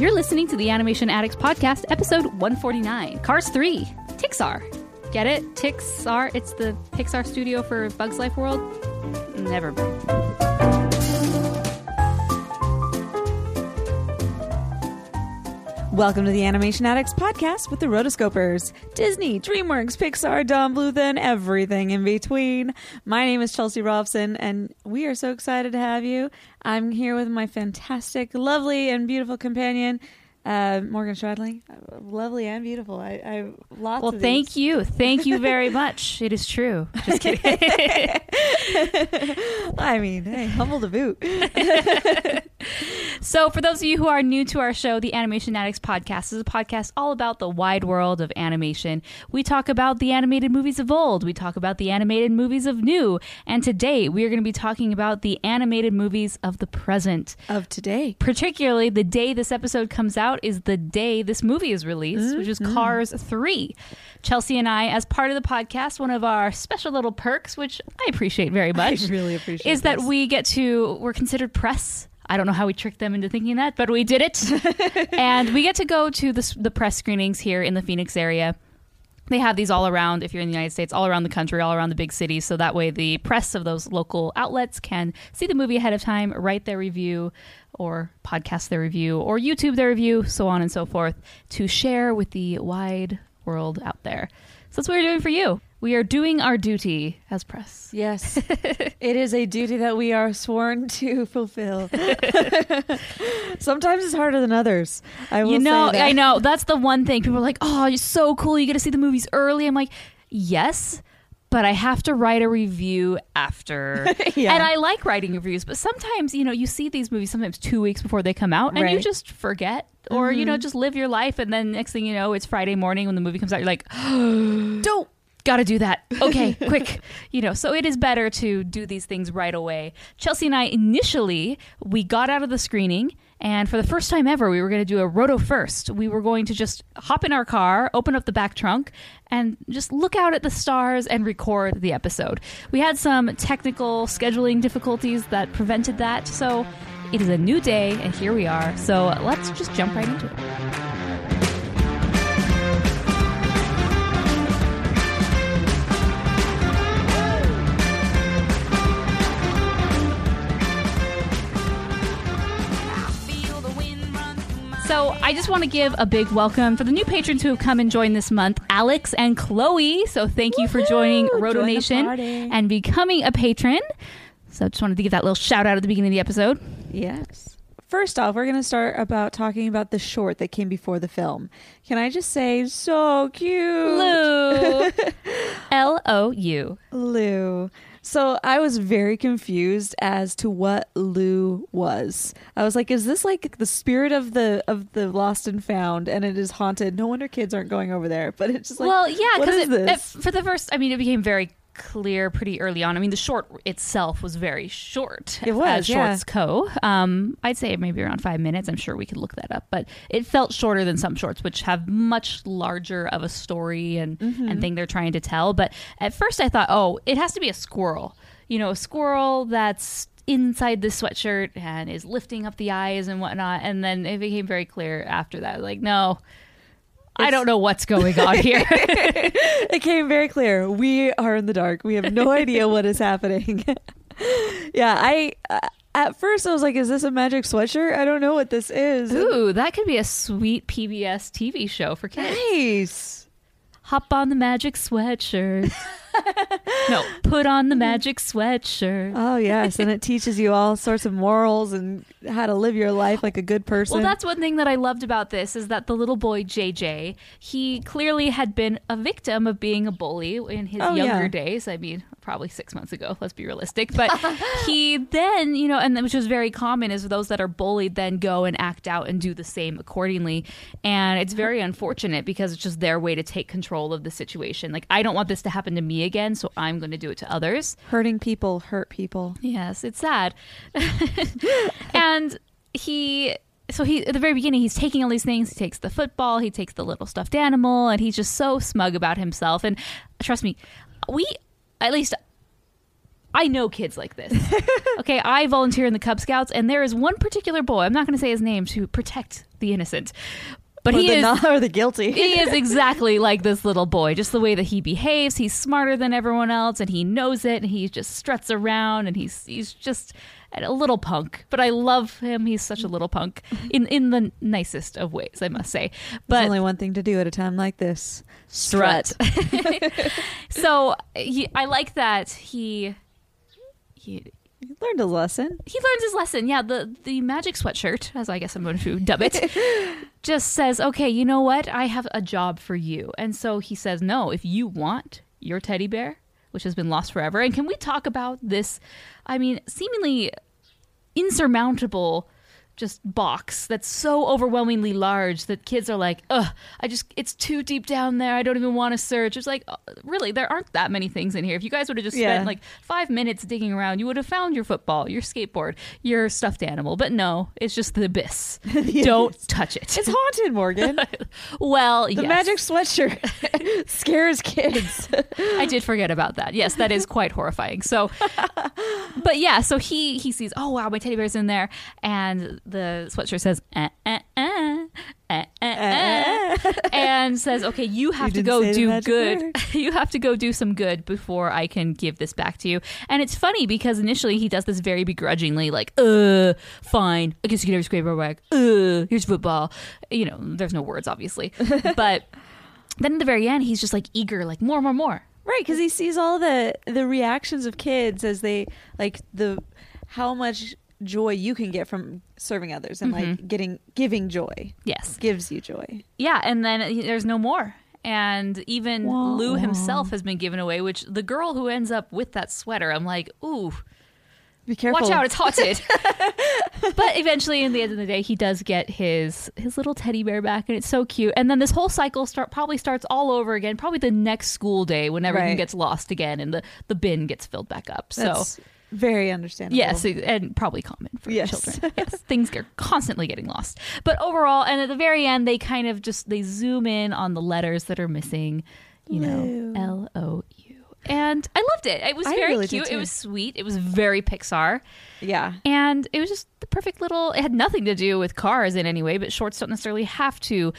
You're listening to the Animation Addicts Podcast, episode 149 Cars 3, Tixar. Get it? Tixar? It's the Pixar studio for Bugs Life World? Never mind. Welcome to the Animation Addicts podcast with the Rotoscopers. Disney, DreamWorks, Pixar, Don Bluth, and everything in between. My name is Chelsea Robson, and we are so excited to have you. I'm here with my fantastic, lovely, and beautiful companion, uh, Morgan Stradley. Uh, Lovely and beautiful. I, I lots Well, of thank these. you. Thank you very much. It is true. Just kidding. I mean, hey, humble to boot. So, for those of you who are new to our show, the Animation Addicts Podcast is a podcast all about the wide world of animation. We talk about the animated movies of old, we talk about the animated movies of new, and today we are going to be talking about the animated movies of the present. Of today. Particularly, the day this episode comes out is the day this movie is released, which is mm-hmm. Cars 3. Chelsea and I, as part of the podcast, one of our special little perks, which I appreciate very much, really appreciate is that we get to, we're considered press. I don't know how we tricked them into thinking that, but we did it. and we get to go to the, the press screenings here in the Phoenix area. They have these all around, if you're in the United States, all around the country, all around the big cities. So that way the press of those local outlets can see the movie ahead of time, write their review, or podcast their review, or YouTube their review, so on and so forth, to share with the wide world out there. So that's what we're doing for you. We are doing our duty as press. Yes, it is a duty that we are sworn to fulfill. Sometimes it's harder than others. I will you know. I know. That's the one thing. People are like, oh, you're so cool. You get to see the movies early. I'm like, yes, but I have to write a review after. Yeah. And I like writing reviews, but sometimes, you know, you see these movies sometimes two weeks before they come out and you just forget. Or, you know, mm-hmm. just live your life. And then next thing you know, it's Friday morning when the movie comes out. You're like, Don't. Gotta do that. Okay, quick. You know, so it is better to do these things right away. Chelsea and I initially we got out of the screening and for the first time ever we were going to do a roto first. We were going to just hop in our car, open up the back trunk and just look out at the stars and record the episode. We had some technical scheduling difficulties that prevented that. So it is a new day and here we are. So let's just jump right into it. So I just want to give a big welcome for the new patrons who have come and joined this month, Alex and Chloe. So thank you for joining! Roto Join Nation and becoming a patron. So I just wanted to give that little shout out at the beginning of the episode. Yes. First off, we're going to start about talking about the short that came before the film. Can I just say, so cute, Lou. L O U. Lou. So I was very confused as to what Lou was. I was like, is this like the spirit of the of the lost and found, and it is haunted? No wonder kids aren't going over there. But it's just like, well, yeah, because for the first, I mean, it became very clear pretty early on. I mean, the short itself was very short. It was, as yeah. Shorts Co. Um, I'd say maybe around five minutes. I'm sure we could look that up, but it felt shorter than some shorts, which have much larger of a story and Mm-hmm. and thing they're trying to tell. But at first, I thought, oh, it has to be a squirrel. You know, a squirrel that's inside the sweatshirt and is lifting up the eyes and whatnot. And then it became very clear after that, like, no. I don't know what's going on here. it came very clear. We are in the dark. We have no idea what is happening. yeah, I uh, at first I was like, "Is this a magic sweatshirt?" I don't know what this is. Ooh, that could be a sweet PBS TV show for kids. Nice. Hop on the magic sweatshirt. No, put on the magic sweatshirt. Oh yes, and it teaches you all sorts of morals and how to live your life like a good person. Well, that's one thing that I loved about this is that the little boy JJ, he clearly had been a victim of being a bully in his Oh, younger yeah. days. I mean, probably six months ago. Let's be realistic. But he then, you know, and which is very common is those that are bullied then go and act out and do the same accordingly. And it's very unfortunate because it's just their way to take control of the situation. Like I don't want this to happen to me again, so I'm going to do it to others. hurting people hurt people. Yes, it's sad. and he so he at the very beginning he's taking all these things. He takes the football, he takes the little stuffed animal, and he's just so smug about himself. And trust me, we at least I know kids like this. okay, I volunteer in the Cub Scouts, and there is one particular boy. I'm not going to say his name to protect the innocent, but or he is not, or the guilty. he is exactly like this little boy. Just the way that he behaves, he's smarter than everyone else, and he knows it. And he just struts around, and he's he's just a little punk. But I love him. He's such a little punk in in the nicest of ways, I must say. There's But only one thing to do at a time like this: strut. so he, I like that he he You learned a lesson. he learns his lesson. Yeah, the the magic sweatshirt, as I guess I'm going to dub it, just says, "Okay, you know what? I have a job for you." And so he says, "No, if you want your teddy bear, which has been lost forever, and can we talk about this? I mean, seemingly insurmountable." Just box that's so overwhelmingly large that kids are like, ugh, I just, it's too deep down there. I don't even want to search. It's like, uh, really, there aren't that many things in here. If you guys would have just Yeah. spent like five minutes digging around, you would have found your football, your skateboard, your stuffed animal. But no, it's just the abyss. Don't touch it. It's haunted, Morgan. well, The yes. magic sweatshirt scares kids. I did forget about that. Yes, that is quite horrifying. So, but yeah, so he he sees, oh wow, my teddy bear's in there, and the sweatshirt says, eh, eh, eh, eh, eh, eh, and says, okay, you have to go do good. you have to go do some good before I can give this back to you. And it's funny because initially he does this very begrudgingly, like, uh, fine, I guess you can have your skateboard back. Uh, here's football. You know, there's no words, obviously, but. Then at the very end, he's just like eager, like more, more, more. Right, because he sees all the the reactions of kids as they like the how much joy you can get from serving others and like mm-hmm. getting giving joy Yes. gives you joy. Yeah, and then there's no more. And even Wah, Lou himself has been given away, which the girl who ends up with that sweater, I'm like, ooh, Be careful. watch out, it's haunted. but eventually, in the end of the day, he does get his his little teddy bear back, and it's so cute. And then this whole cycle start probably starts all over again, probably the next school day when everything Right. gets lost again and the the bin gets filled back up. That's so very understandable. Yes, and probably common for Yes. children. Yes, things are constantly getting lost. But overall, and at the very end, they kind of just they zoom in on the letters that are missing. You Lou. know, L O U, and I loved it. It was I very really cute. It was sweet. It was very Pixar, Yeah. and it was just the perfect little. It had nothing to do with cars in any way, but shorts don't necessarily have to.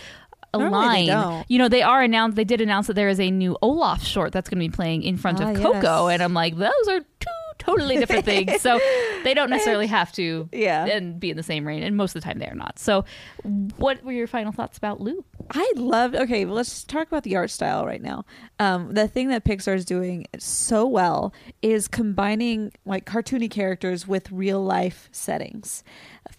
Align. You know, they are announced. They did announce that there is a new Olaf short that's going to be playing in front Ah, of Coco, yes. and I'm like, those are two totally different things. So they don't necessarily have to Yeah. and be in the same range and most of the time they're not so what were your final thoughts about lou I love. Okay, well, let's talk about the art style right now. Um, the thing that Pixar is doing so well is combining like cartoony characters with real life settings.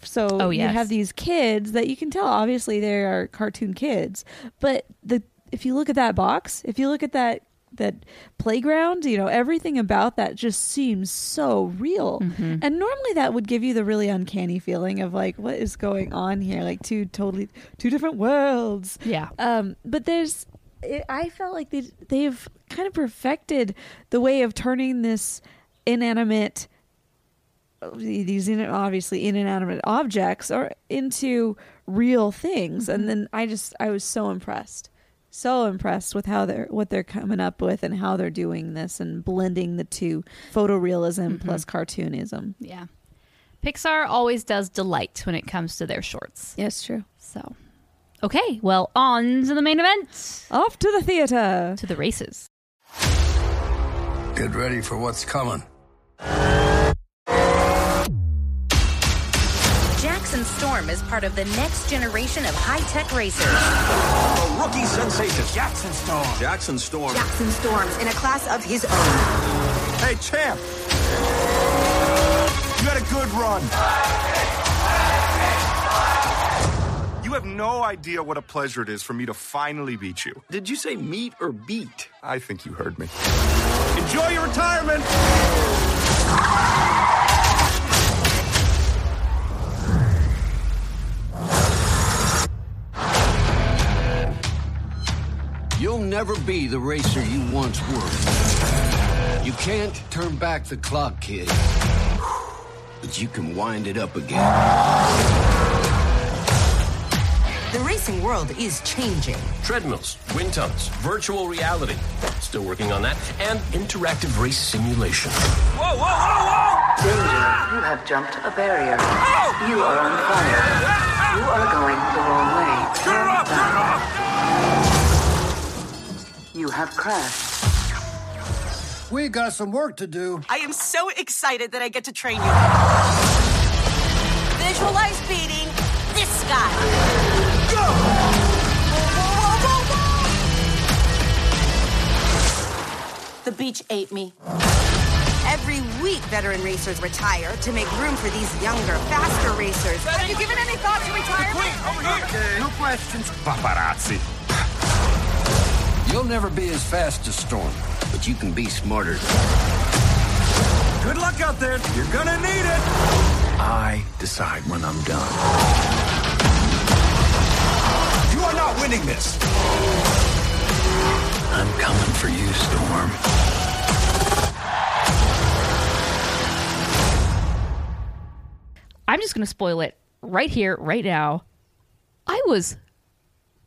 So Oh, you have these kids that you can tell obviously they are cartoon kids, but the if you look at that box, if you look at that that playground, you know, everything about that just seems so real. Mm-hmm. And normally that would give you the really uncanny feeling of like what is going on here? Like two totally two different worlds. yeah Um, but there's, it, I felt like they they've kind of perfected the way of turning this inanimate, these in, obviously inanimate objects, or into real things. And then I just I was so impressed, so impressed with how they're what they're coming up with and how they're doing this and blending the two photorealism mm-hmm. plus cartoonism. yeah pixar always does delight when it comes to their shorts Yes, true. so okay well on to the main event Off to the theater. to the races Get ready for what's coming. Jackson Storm is part of the next generation of high-tech racers. A rookie sensation, Jackson Storm. Jackson Storm. Jackson Storm's in a class of his own. Hey, champ. You had a good run. You have no idea what a pleasure it is for me to finally beat you. Did you say meet or beat? I think you heard me. Enjoy your retirement. You'll never be the racer you once were. You can't turn back the clock, kid. But you can wind it up again. The racing world is changing. Treadmills, wind tunnels, virtual reality. Still working on that. And interactive race simulation. Whoa, whoa, whoa, whoa! Danger, you have jumped a barrier. Oh! You are on fire. You are going the wrong way. Turn it off! Turn have crashed. We got some work to do. I am so excited that I get to train you. Visualize beating this guy. Go! The beach ate me. Every week, veteran racers retire to make room for these younger, faster racers. Have you given any thought to retirement? Okay, no questions. Paparazzi. You'll never be as fast as Storm, but you can be smarter. Good luck out there. You're gonna need it. I decide when I'm done. You are not winning this. I'm coming for you, Storm. I'm just going to spoil it right here, right now. I was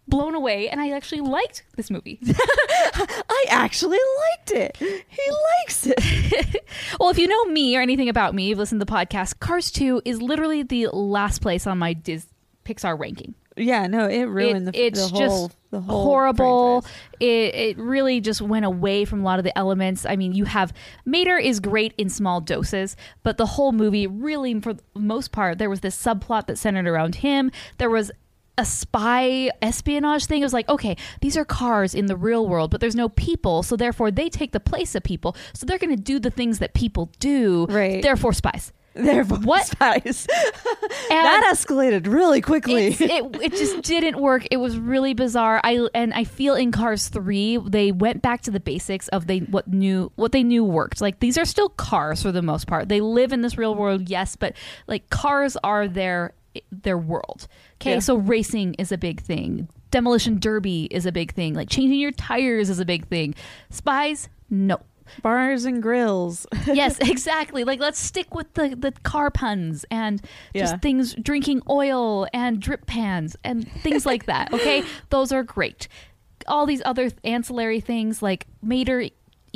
blown away, and I actually liked this movie. I actually liked it. He likes it. well, if you know me or anything about me, you've listened to the podcast, Cars 2 is literally the last place on my Dis- Pixar ranking. Yeah, no, it ruined It- the, it's the whole just the whole horrible. It it really just went away from a lot of the elements. I mean, you have Mater is great in small doses, but the whole movie really, for the most part, there was this subplot that centered around him. There was a spy espionage thing. It was like, okay, these are cars in the real world, but there's no people, so therefore they take the place of people. So they're going to do the things that people do. Right. Therefore, spies. Therefore, What? spies. And- that escalated really quickly. It it just didn't work. It was really bizarre. I and I feel in Cars three they went back to the basics of they what knew what they knew worked. Like these are still cars for the most part. They live in this real world, yes, but like cars are their their world. Okay, Yeah. so racing is a big thing. Demolition derby is a big thing. Like changing your tires is a big thing. Spies, no. Bars and grills. yes, exactly. Like let's stick with the the car puns and just Yeah. things drinking oil and drip pans and things like that. Okay, those are great. All these other ancillary things like Mater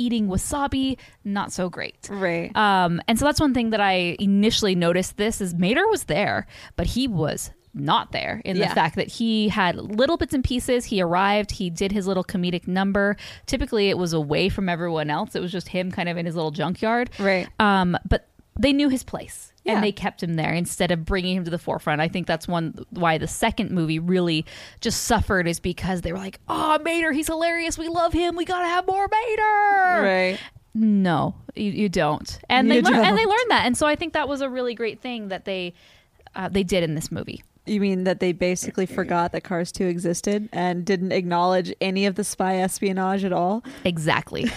eating wasabi, not so great. Right. Um, and so that's one thing that I initially noticed. This is Mater was there, but he was not there in Yeah. the fact that he had little bits and pieces. He arrived, he did his little comedic number. Typically, it was away from everyone else. It was just him, kind of in his little junkyard. Right. Um, but they knew his place. Yeah. And they kept him there instead of bringing him to the forefront. I think that's one why the second movie really just suffered is because they were like, "Oh, Mater, he's hilarious. We love him. We gotta have more Mater." right. No, you, you don't. And they You learn, and they learned that. And so I think that was a really great thing that they uh, they did in this movie. You mean that they basically forgot that Cars 2 existed and didn't acknowledge any of the spy espionage at all? Exactly.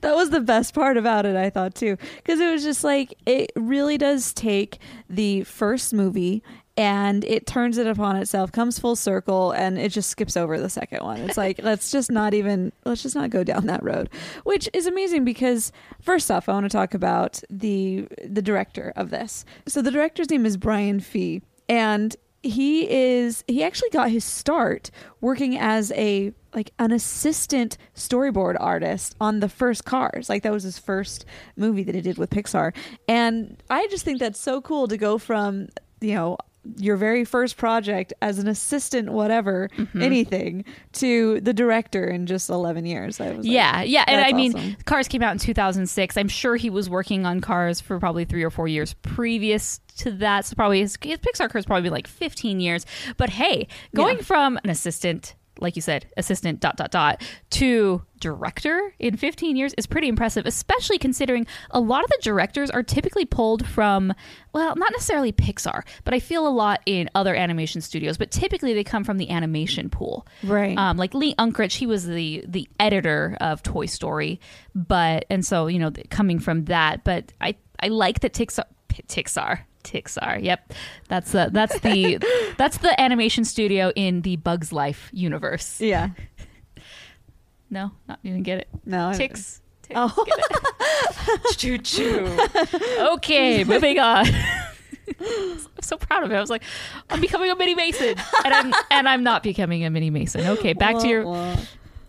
That was the best part about it, I thought too. Because it was just like, it really does take the first movie and it turns it upon itself, comes full circle, and it just skips over the second one. It's like, let's just not even, let's just not go down that road, which is amazing because first off, I want to talk about the the director of this. So the director's name is Brian Fee, and he is he actually got his start working as a like an assistant storyboard artist on the first cars. Like that was his first movie that he did with pixar. And i just think that's so cool to go from you know your very first project as an assistant whatever mm-hmm. anything to the director in just 11 years I was like, yeah, yeah. And I mean, awesome. Cars came out in 2006. I'm sure he was working on Cars for probably three or four years previous to that. So probably his, his Pixar career's probably been like 15 years. But hey, going Yeah. from an assistant, like you said, assistant dot dot dot to director in 15 years is pretty impressive, especially considering a lot of the directors are typically pulled from, well, not necessarily Pixar, but I feel a lot in other animation studios, but typically they come from the animation pool. Right. Um, like Lee Unkrich, he was the the editor of Toy Story, but and so you know coming from that, but I I like that Pixar Pixar Pixar. Yep, that's the that's the that's the animation studio in the Bugs Life universe. yeah No, not you didn't get it. no I- Tix. Tix Oh. get it. choo choo. Okay, moving on. I'm so proud of it. I was like, I'm becoming a mini Mason, and I'm and I'm not becoming a mini Mason. Okay, back to your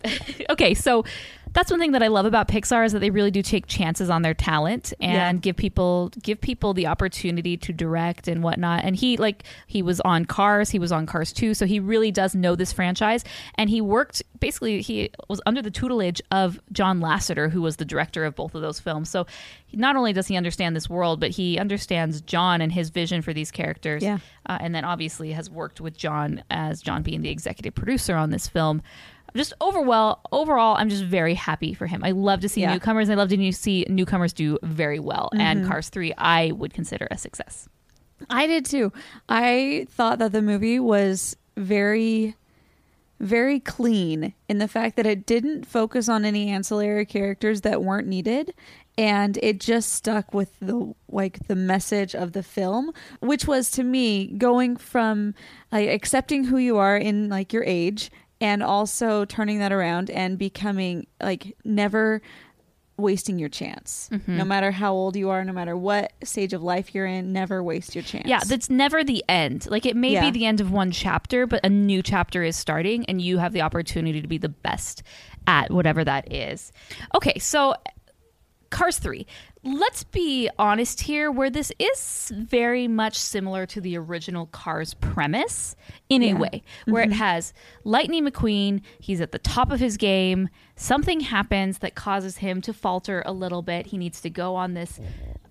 okay, so that's one thing that I love about Pixar is that they really do take chances on their talent and Yeah. give people give people the opportunity to direct and whatnot. And he like he was on Cars, he was on Cars 2, so he really does know this franchise. And he worked basically he was under the tutelage of John Lasseter, who was the director of both of those films. So not only does he understand this world, but he understands John and his vision for these characters. Yeah. Uh, and then obviously has worked with John as John being the executive producer on this film. Just overall, overall, I'm just very happy for him. I love to see Yeah. newcomers. I love to see newcomers do very well. And Mm-hmm. Cars 3, I would consider a success. I did too. I thought that the movie was very very clean in the fact that it didn't focus on any ancillary characters that weren't needed and it just stuck with the like the message of the film which was to me going from like accepting who you are in like your age and also turning that around and becoming like never wasting your chance mm-hmm. no matter how old you are no matter what stage of life you're in never waste your chance Yeah, that's never the end. Like it may Yeah. be the end of one chapter, but a new chapter is starting and you have the opportunity to be the best at whatever that is. Okay, so Cars 3. Let's be honest here, where this is very much similar to the original Cars premise in a way, where it mm-hmm. has Lightning McQueen, he's at the top of his game, something happens that causes him to falter a little bit. He needs to go on this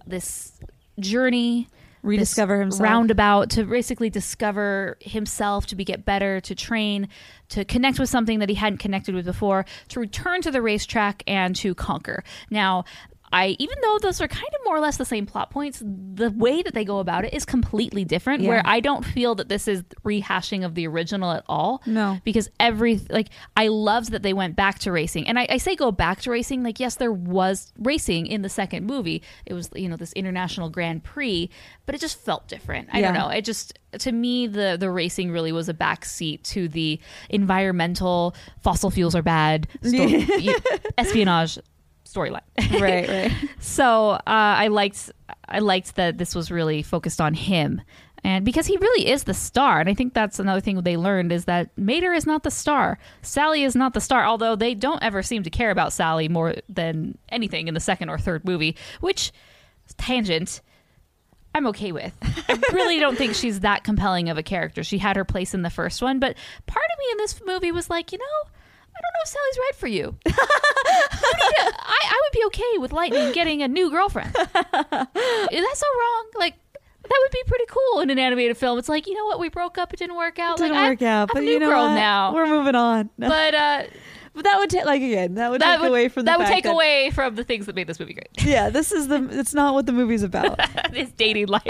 this journey Rediscover himself. roundabout to basically discover himself to be get better to train to connect with something that he hadn't connected with before to return to the racetrack and to conquer now I even though those are kind of more or less the same plot points, the way that they go about it is completely different. Yeah. Where I don't feel that this is rehashing of the original at all. No. because every like I loved that they went back to racing, and I, I say go back to racing. Like yes, there was racing in the second movie. It was you know this international Grand Prix, but it just felt different. I don't know. It just to me the the racing really was a backseat to the environmental fossil fuels are bad espionage storyline. right right So uh, I liked I liked that this was really focused on him, and because he really is the star, and I think that's another thing they learned is that Mater is not the star, Sally is not the star. Although they don't ever seem to care about Sally more than anything in the second or third movie, which tangent. I'm okay with. I really don't think she's that compelling of a character. She had her place in the first one, but part of me in this movie was like, you know, I don't know if Sally's right for you. You to- I, I would be okay with Lightning getting a new girlfriend. Is that so wrong? Like, that would be pretty cool in an animated film. It's like, you know what? We broke up. It didn't work out. didn't like, I- work out I'm but a new you know girl what? now. we're moving on but uh, But that would take like again that would that take would away from the that would take that- away from the things that made this movie great. Yeah, this is the. It's not what the movie's about. His dating life.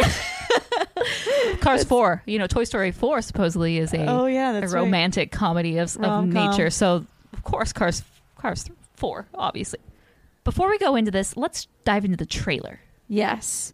Cars Four, you know, Toy Story Four supposedly is a Oh, yeah, that's a right. romantic comedy of, of nature. So of course, Cars Cars Four, obviously. Before we go into this, let's dive into the trailer. yes.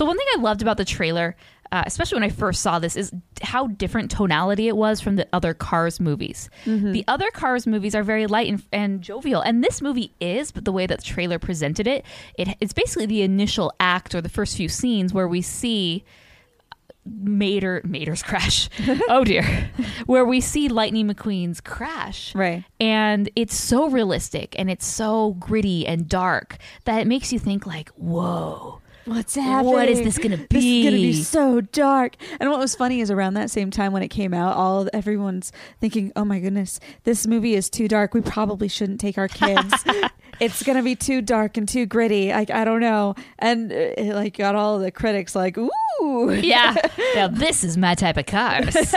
So one thing I loved about the trailer, uh, especially when I first saw this, is how different tonality it was from the other Cars movies. The other Cars movies are very light and, and jovial, and this movie is. But the way that the trailer presented it, it it's basically the initial act or the first few scenes where we see. Mater Mater's crash. oh dear. Where we see Lightning McQueen's crash. Right. And it's so realistic and it's so gritty and dark that it makes you think like, whoa. What's happening? What is this gonna be? This is gonna be be? so dark. And what was funny is around that same time when it came out, all everyone's thinking, "Oh my goodness, this movie is too dark. We probably shouldn't take our kids it's gonna be too dark and too gritty. I, I don't know. And uh, it, like got all the critics like, ooh. yeah. Now this is my type of cars.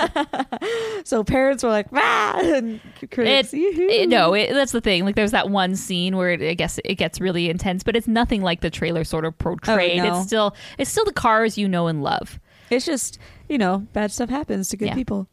So parents were like, ah, and critics, It, it- no, it, that's the thing. Like, there's that one scene where it, I guess it gets really intense, but it's nothing like the trailer sort of portrayed. Oh, no. It's still, it's still the cars you know and love. It's just you know, bad stuff happens to good Yeah. people.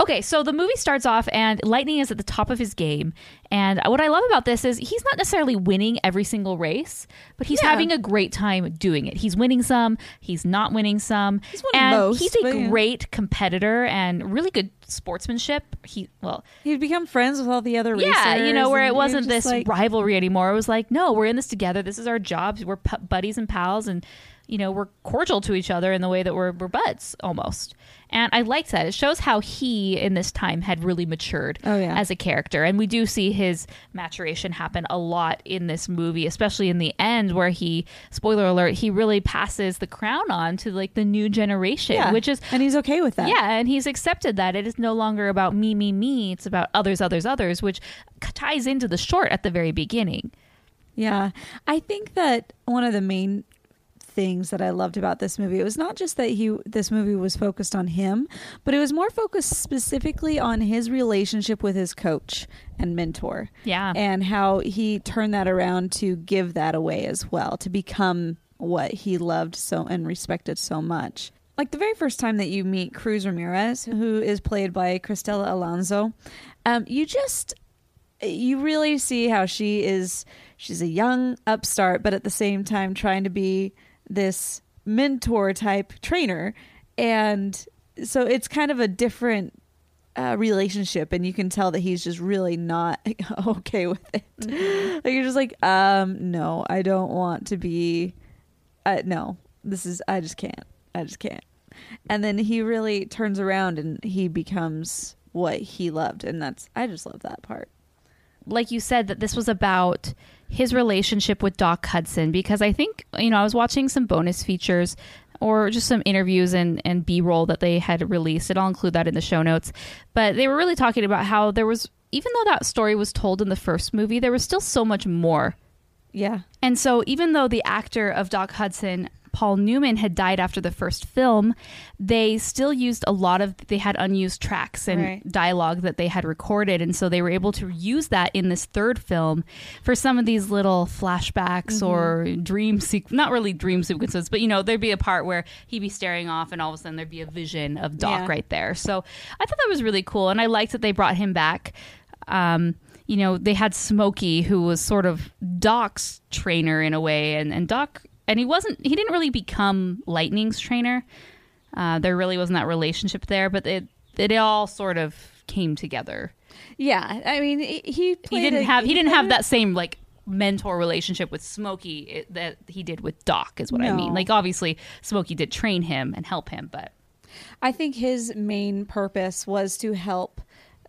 Okay, so the movie starts off, and Lightning is at the top of his game. And what I love about this is he's not necessarily winning every single race, but he's Yeah. having a great time doing it. He's winning some, he's not winning some, He's winning and most, he's a yeah. great competitor and really good sportsmanship. He well, He'd become friends with all the other racers. yeah, you know, where it wasn't this like, rivalry anymore. It was like, no, we're in this together. This is our jobs. We're pu- buddies and pals, and you know, we're cordial to each other in the way that we're we're buds almost. And I liked that. It shows how he in this time had really matured Oh, yeah. as a character, and we do see his maturation happen a lot in this movie, especially in the end where he, spoiler alert, he really passes the crown on to like the new generation, yeah, which is and he's okay with that. yeah, and he's accepted that it is no longer about me, me, me. It's about others, others, others, which ties into the short at the very beginning. Yeah. I think that one of the main things that I loved about this movie it was not just that he this movie was focused on him, but it was more focused specifically on his relationship with his coach and mentor. Yeah. And how he turned that around to give that away as well, to become what he loved so and respected so much. Like the very first time that you meet Cruz Ramirez, who is played by Cristela Alonzo, um, you just you really see how she is she's a young upstart but at the same time trying to be this mentor type trainer. And so it's kind of a different uh, relationship and you can tell that he's just really not okay with it. Like you're just like um no i don't want to be uh, no this is i just can't i just can't. And then he really turns around and he becomes what he loved and that's i just love that part. Like you said that this was about his relationship with Doc Hudson because I think you know I was watching some bonus features or just some interviews and and B-roll that they had released. And I'll include that in the show notes. But they were really talking about how there was even though that story was told in the first movie there was still so much more. Yeah. And so, even though the actor of Doc Hudson, Paul Newman, had died after the first film, they still used a lot of, they had unused tracks and Right. dialogue that they had recorded. And so, they were able to use that in this third film for some of these little flashbacks or dream, sequ- not really dream sequences, but you know, there'd be a part where he'd be staring off and all of a sudden there'd be a vision of Doc Yeah. right there. So, I thought that was really cool. And I liked that they brought him back. Um, you know, they had Smokey, who was sort of Doc's trainer in a way, and, and Doc, and he wasn't, he didn't really become Lightning's trainer. Uh, there really wasn't that relationship there, but it it all sort of came together. Yeah, I mean, he he, didn't a- have he didn't have that same like mentor relationship with Smokey that he did with Doc, is what I mean. Like obviously, Smokey did train him and help him, but I think his main purpose was to help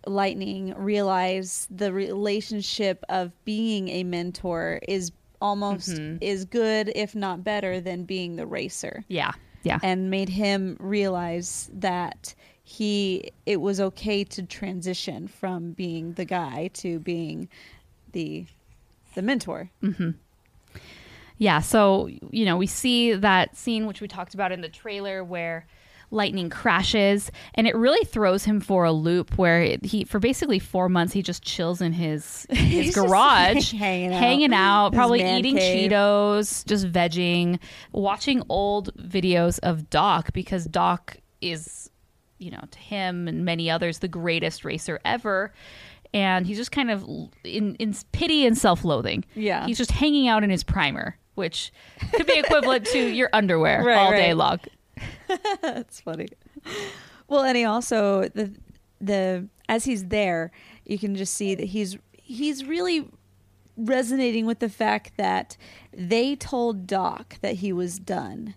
Lightning realize the relationship of being a mentor is almost mm-hmm. is good, if not better, than being the racer. yeah, yeah, and made him realize that he it was okay to transition from being the guy to being the the mentor. Mm-hmm. Yeah, so you know, we see that scene which we talked about in the trailer where lightning crashes and it really throws him for a loop where he for basically 4 months he just chills in his his garage hanging out. hanging out His probably eating cave. Cheetos, just vegging, watching old videos of Doc because Doc is you know, to him and many others the greatest racer ever. And he's just kind of in in pity and self-loathing. Yeah. He's just hanging out in his primer, which could be equivalent to your underwear Right, all day long. That's funny. Well, and he also the the as he's there, you can just see that he's he's really resonating with the fact that they told Doc that he was done,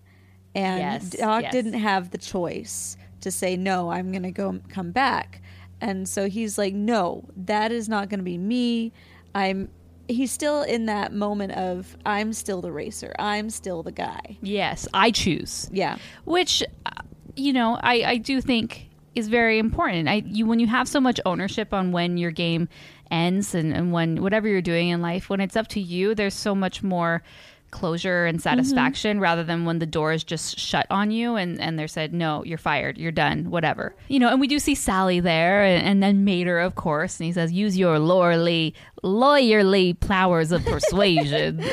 and Yes, Doc yes. didn't have the choice to say no. I'm going to go come back, and so he's like, no, that is not going to be me. I'm. He's still in that moment of I'm still the racer. I'm still the guy. Yes, I choose. Yeah. Which, uh, you know, I, I do think is very important. I you when you have so much ownership on when your game ends and, and when whatever you're doing in life, when it's up to you, there's so much more closure and satisfaction rather than when the door is just shut on you and, and they're said, no, you're fired, you're done, whatever. You know, and we do see Sally there and, and then Mater, of course, and he says, use your lawyerly, lawyerly powers of persuasion.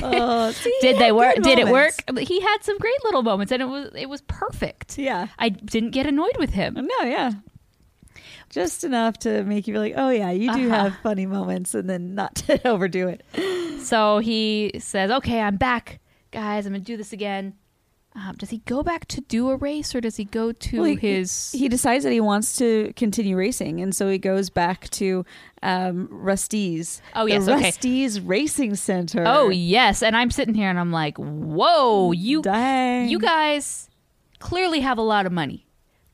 Oh, see, Did they work? Did it work? He had some great little moments and it was it was perfect. Yeah. I didn't get annoyed with him. No, yeah. Just enough to make you feel like, oh yeah, you do Uh-huh. have funny moments, and then not to overdo it. So he says, "Okay, I'm back, guys. I'm gonna do this again." Um, does he go back to do a race, or does he go to Well, he- his? He decides that he wants to continue racing, and so he goes back to um, Rust-eze. Oh, the yes, okay. Rust-eze Racing Center. oh yes, and I'm sitting here and I'm like, "Whoa, you, dang! you guys clearly have a lot of money."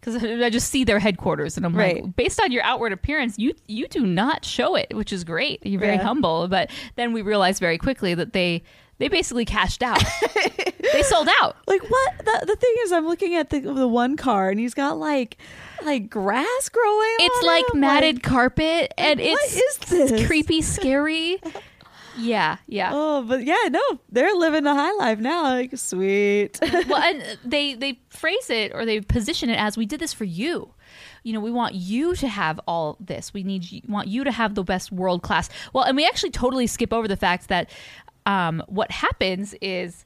Because I just see their headquarters, and I'm Right. like, based on your outward appearance, you you do not show it, which is great. You're very Yeah. humble, but then we realize very quickly that they they basically cashed out. they sold out. like what? The, the thing is, I'm looking at the the one car, and he's got like like grass growing. It's like him, matted like- carpet, and it's, is this? it's creepy, scary. Yeah, yeah. Oh, but yeah, no, they're living the high life now. Like sweet. well, and they they phrase it or they position it as we did this for you. You know, we want you to have all this. We need you, want you to have the best world class. Well, and we actually totally skip over the fact that um, what happens is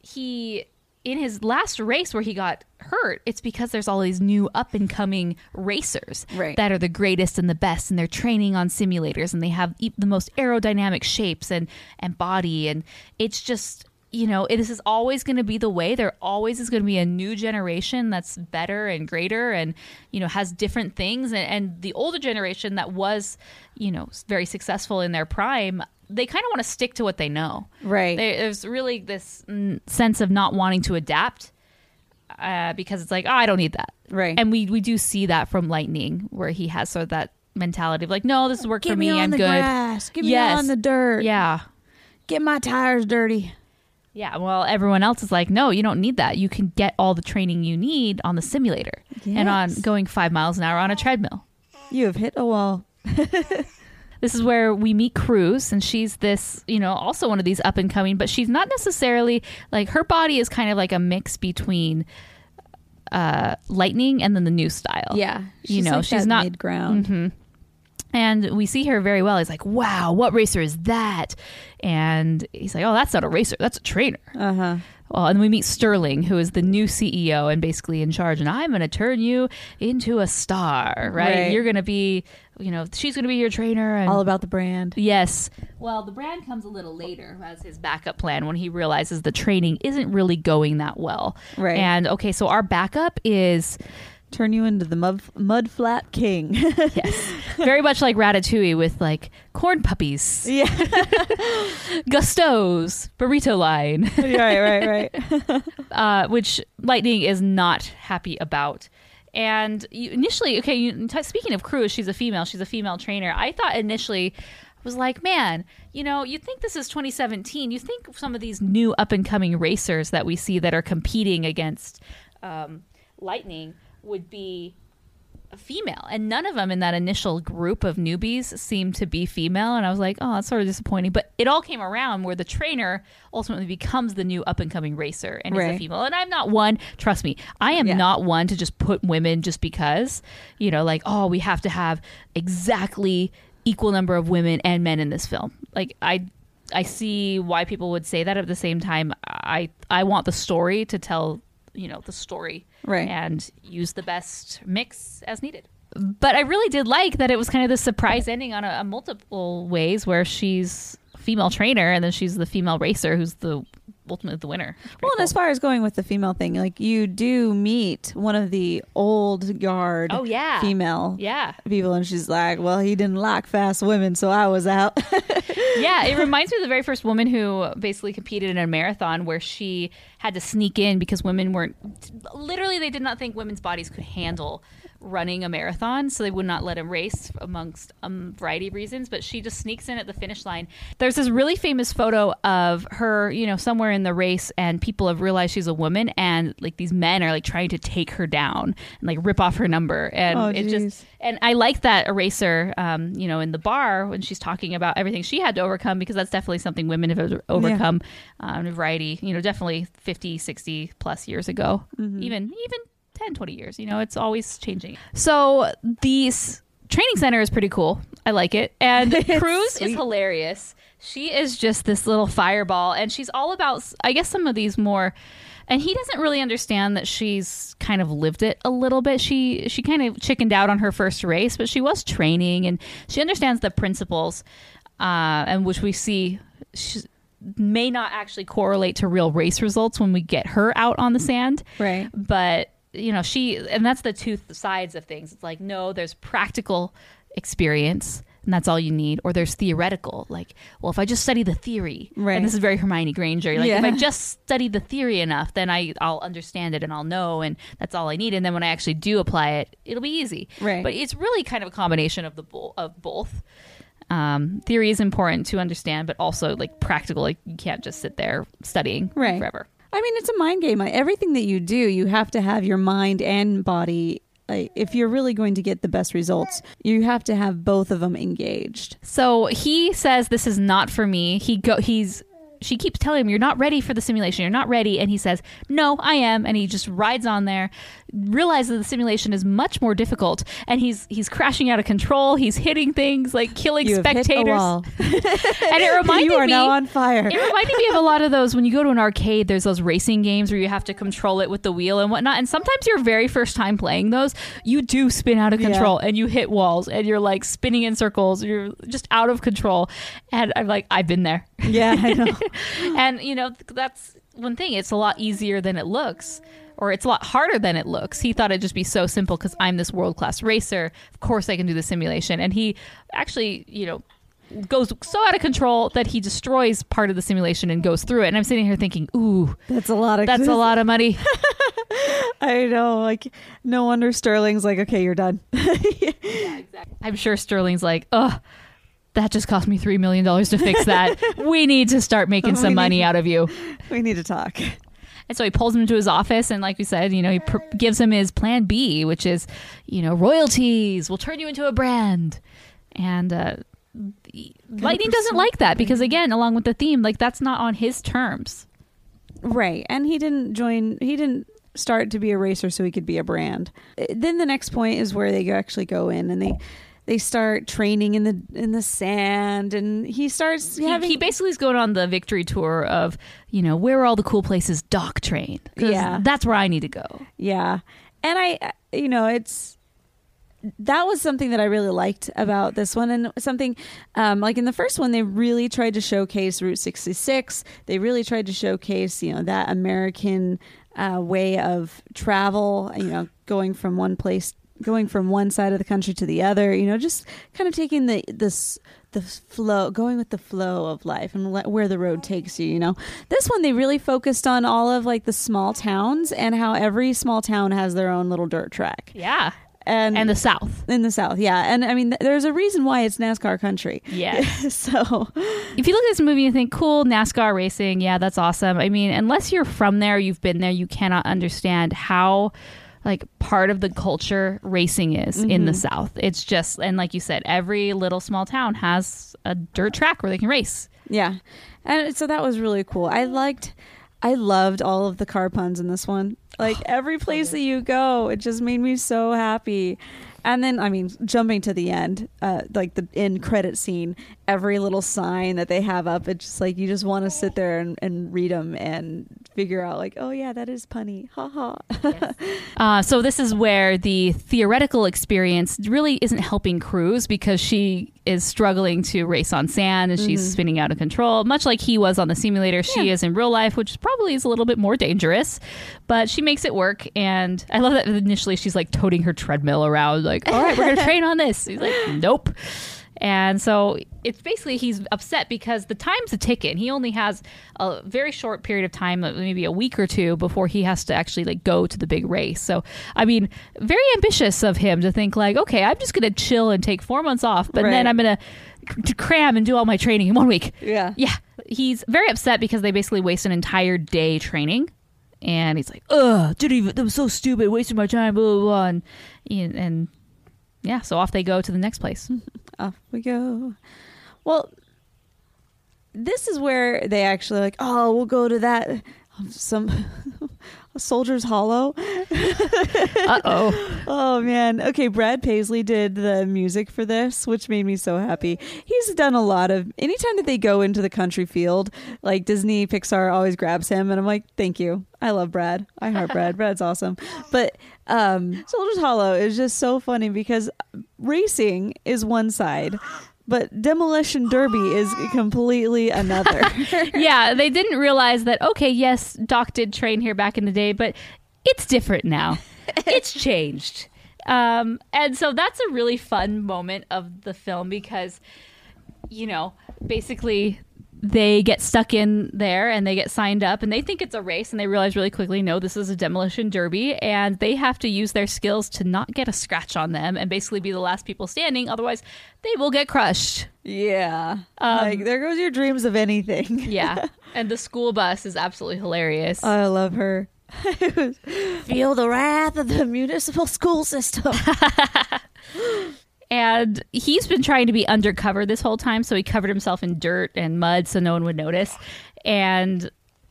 he in his last race where he got hurt, it's because there's all these new up and coming racers Right. that are the greatest and the best, and they're training on simulators, and they have the most aerodynamic shapes and and body, and it's just you know it, this is always going to be the way. There always is going to be a new generation that's better and greater, and you know has different things, and, and the older generation that was you know very successful in their prime. They kind of want to stick to what they know. Right. There- There's really this mm, sense of not wanting to adapt uh, because it's like, oh, I don't need that. Right. And we we do see that from Lightning, where he has sort of that mentality of like, no, this has worked Get for me me. on I'm the good. grass. Get me Yes. on the dirt. Yeah. Get my tires dirty. Yeah. Well, everyone else is like, no, you don't need that. You can get all the training you need on the simulator and on Yes. going five miles an hour on a treadmill. You have hit a wall. This is where we meet Cruz, and she's this, you know, also one of these up and coming, but she's not necessarily like her body is kind of like a mix between uh lightning and then the new style. Yeah. you know, she's not mid ground. And we see her very well. He's like, wow, what racer is that? And he's like, oh, that's not a racer. That's a trainer. Uh huh. Well, and we meet Sterling, who is the new CEO and basically in charge. And I'm going to turn you into a star, right? Right. You're going to be, you know, she's going to be your trainer. And All about the brand. Yes. Well, the brand comes a little later as his backup plan when he realizes the training isn't really going that well. Right. And okay, so our backup is Turn you into the mud, mud flat king. yes, very much like Ratatouille with like corn puppies, yeah. Gusteau's burrito line, right, right, right. uh, which Lightning is not happy about. And you, initially, okay, you, t- speaking of Cruz, she's a female. She's a female trainer. I thought initially was like, man, you know, you think this is 2017. You think some of these new up and coming racers that we see that are competing against um, Lightning would be female, and none of them in that initial group of newbies seemed to be female. And I was like, oh, that's sort of disappointing. But it all came around where the trainer ultimately becomes the new up and coming racer and is a female. And I'm not one. Trust me, I am Yeah. not one to just put women just because you know, like oh, we have to have exactly equal number of women and men in this film. Like I. I see why people would say that. At the same time, I I want the story to tell you know the story Right. and use the best mix as needed. But I really did like that it was kind of the surprise ending on a, a multiple ways where she's female trainer and then she's the female racer who's the ultimately the winner. Well, and as far as going with the female thing, like you do meet one of the old guard Oh, yeah. female yeah, people, and she's like, well, he didn't like fast women, so I was out. yeah, it reminds me of the very first woman who basically competed in a marathon where she had to sneak in because women weren't literally they did not think women's bodies could handle running a marathon, so they would not let him race amongst a variety of reasons. But she just sneaks in at the finish line. There's this really famous photo of her, you know, somewhere in the race, and people have realized she's a woman, and like these men are like trying to take her down and like rip off her number, and Oh, it just and I like that eraser, um, you know, in the bar when she's talking about everything she had to overcome because that's definitely something women have overcome uh, in a variety, you know, definitely 50, 60 plus years ago, Mm-hmm. even even 10, 20 years, you know, it's always changing. So these training center is pretty cool. I like it. And Cruz is hilarious. She is just this little fireball and she's all about I guess some of these more and he doesn't really understand that she's kind of lived it a little bit. She she kind of chickened out on her first race, but she was training and she understands the principles, uh, and which we see she may not actually correlate to real race results when we get her out on the sand. Right. But you know she and that's the two sides of things. It's like no, there's practical experience. And that's all you need. Or there's theoretical. Like, well, if I just study the theory, Right. and this is very Hermione Granger. Like, if I just study the theory enough, then I I'll understand it and I'll know, and that's all I need. And then when I actually do apply it, it'll be easy. Right. But it's really kind of a combination of the bo- of both. Um, theory is important to understand, but also like practical. Like you can't just sit there studying Right. forever. I mean, it's a mind game. Everything that you do, you have to have your mind and body. If you're really going to get the best results, you have to have both of them engaged. So he says this is not for me. He go he's she keeps telling him you're not ready for the simulation. You're not ready and he says, "No, I am." And he just rides on there, realizes the simulation is much more difficult and he's he's crashing out of control. He's hitting things like killing You have hit a spectators. wall. And it reminded you are me now on fire. It reminded me of a lot of those when you go to an arcade. There's those racing games where you have to control it with the wheel and whatnot. And sometimes your very first time playing those, you do spin out of Yeah. control and you hit walls and you're like spinning in circles. You're just out of control. And I'm like, I've been there. yeah, I know. and you know that's one thing. It's a lot easier than it looks. Or it's a lot harder than it looks. He thought it'd just be so simple because I'm this world class racer. Of course, I can do the simulation. And he actually, you know, goes so out of control that he destroys part of the simulation and goes through it. And I'm sitting here thinking, ooh, That's a lot of. that's a lot of money. I know. Like, no wonder Sterling's like, okay, you're done. I'm sure Sterling's like, ugh, that just cost me $3 million to fix that. we need to start making some money need- out of you. we need to talk. And so he pulls him into his office, and like we said, you know, he pr- gives him his plan B, which is, you know, royalties will turn you into a brand. And uh, Lightning doesn't like that because, again, along with the theme, like that's not on his terms. Right. And he didn't join, he didn't start to be a racer so he could be a brand. Then the next point is where they actually go in and they. They start training in the in the sand, and he starts He, having he basically is going on the victory tour of, you know, where are all the cool places doc trained? Yeah. that's where I need to go. Yeah. And I, you know, it's, that was something that I really liked about this one. And something, um, like in the first one, they really tried to showcase Route 66. They really tried to showcase, you know, that American uh, way of travel, you know, going from one place, going from one side of the country to the other, you know, just kind of taking the, this, the flow, going with the flow of life and let, where the road takes you, you know. This one, they really focused on all of like the small towns and how every small town has their own little dirt track. Yeah. And, And the South. in the South, yeah. And I mean, th- there's a reason why it's NASCAR country. Yeah. so, if you look at this movie and think, cool, NASCAR racing, yeah, that's awesome. I mean, unless you're from there, you've been there, you cannot understand how like part of the culture racing is in the mm-hmm. South. It's just and like you said, every little small town has a dirt track where they can race. yeah. And so that was really cool. I liked, I loved all of the car puns in this one. Like every place that you go, it just made me so happy. And then, I mean, jumping to the end, uh, like the end credit scene, every little sign that they have up, it's just like you just want to sit there and, and read them and figure out, like, oh, yeah, that is punny. Ha ha. Uh, so this is where the theoretical experience really isn't helping Cruz because she is struggling to race on sand and she's mm-hmm. spinning out of control, much like he was on the simulator. She is in real life, which probably is a little bit more dangerous, but she makes it work. And I love that initially she's like toting her treadmill around, like, "All right, we're gonna train on this." He's like, "Nope." And so it's basically he's upset because the time's a ticking. He only has a very short period of time, uh, maybe a week or two, before he has to actually like go to the big race. So I mean, very ambitious of him to think like, okay, I'm just gonna chill and take four months off, but Right. then I'm gonna cram and do all my training in one week. Yeah. Yeah. He's very upset because they basically waste an entire day training. And he's like, ugh, didn't even, that was so stupid, wasting my time, blah, blah, blah. And, and yeah, so off they go to the next place. Off we go. Well, this is where they actually like, oh, we'll go to that some Soldier's Hollow. Uh oh. Oh man. Okay, Brad Paisley did the music for this, which made me so happy. He's done a lot of anytime that they go into the country field, like Disney, Pixar always grabs him and I'm like, "Thank you. I love Brad. I heart Brad. Brad's awesome." But um Soldier's Hollow is just so funny because racing is one side, but demolition derby is completely another. yeah, they didn't realize that, okay, yes, Doc did train here back in the day, but it's different now. it's changed. Um, and so that's a really fun moment of the film because, you know, basically they get stuck in there and they get signed up and they think it's a race and they realize really quickly no this is a demolition derby and they have to use their skills to not get a scratch on them and basically be the last people standing otherwise they will get crushed yeah. Um, like there goes your dreams of anything. yeah and the school bus is absolutely hilarious I love her. Feel the wrath of the municipal school system. and he's been trying to be undercover this whole time so he covered himself in dirt and mud so no one would notice. And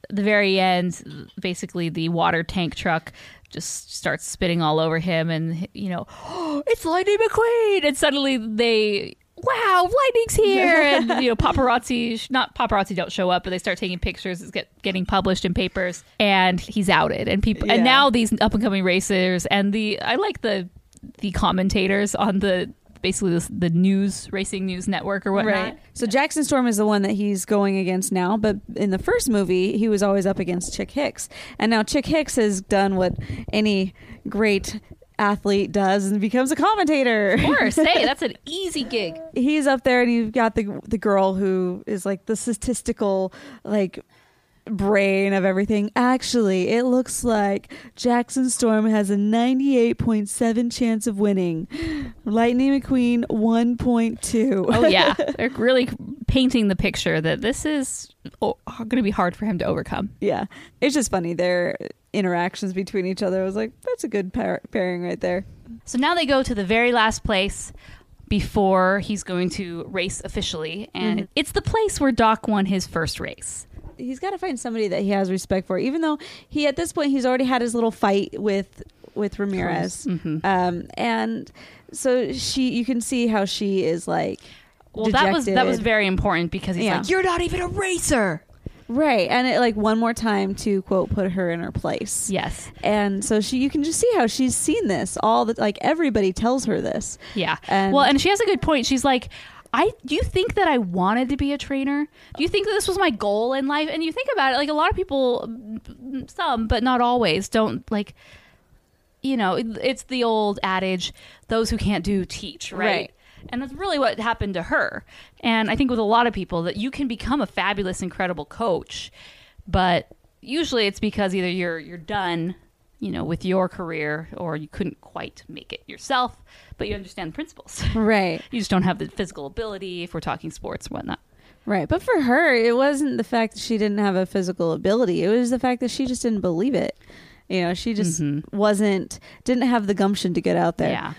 the very end basically the water tank truck just starts spitting all over him and you know it's lightning mcqueen! And suddenly they wow lightning's here! And you know paparazzi not paparazzi don't show up but they start taking pictures it's get, getting published in papers and he's outed. And people Yeah. and now these up and coming racers and the i like the the commentators on the basically this, the news racing news network or whatnot Right. So Jackson Storm is the one that he's going against now, but in the first movie, he was always up against Chick Hicks. And now Chick Hicks has done what any great athlete does and becomes a commentator. of course hey that's an easy gig He's up there and you've got the the girl who is like the statistical like brain of everything. Actually, it looks like Jackson Storm has a 98.7 chance of winning. Lightning McQueen 1.2. oh yeah they're really painting the picture that this is oh, going to be hard for him to overcome yeah it's just funny their interactions between each other i was like that's a good pair- pairing right there So now they go to the very last place before he's going to race officially, and mm-hmm. it's the place where Doc won his first race. He's got to find somebody that he has respect for even though he at this point he's already had his little fight with with ramirez um and so she you can see how she is like Well, that was that was very important because he's Yeah. like, "You're not even a racer." right and it like one more time to quote put her in her place Yes, and so she you can just see how she's seen this all the like everybody tells her this yeah. And- well, and she has a good point. She's like. I do you think that I wanted to be a trainer? Do you think that this was my goal in life? And you think about it, like a lot of people, some but not always, don't like. You know, it- it's the old adage: those who can't do teach, right? Right. And that's really what happened to her. And I think with a lot of people that you can become a fabulous, incredible coach, but usually it's because either you're you're done, you know, with your career, or you couldn't quite make it yourself, but you understand the principles. right you just don't have the physical ability if we're talking sports and whatnot. Right. But for her, it wasn't the fact that she didn't have a physical ability. It was the fact that she just didn't believe it. You know, she just mm-hmm. wasn't, didn't have the gumption to get out there. Yeah.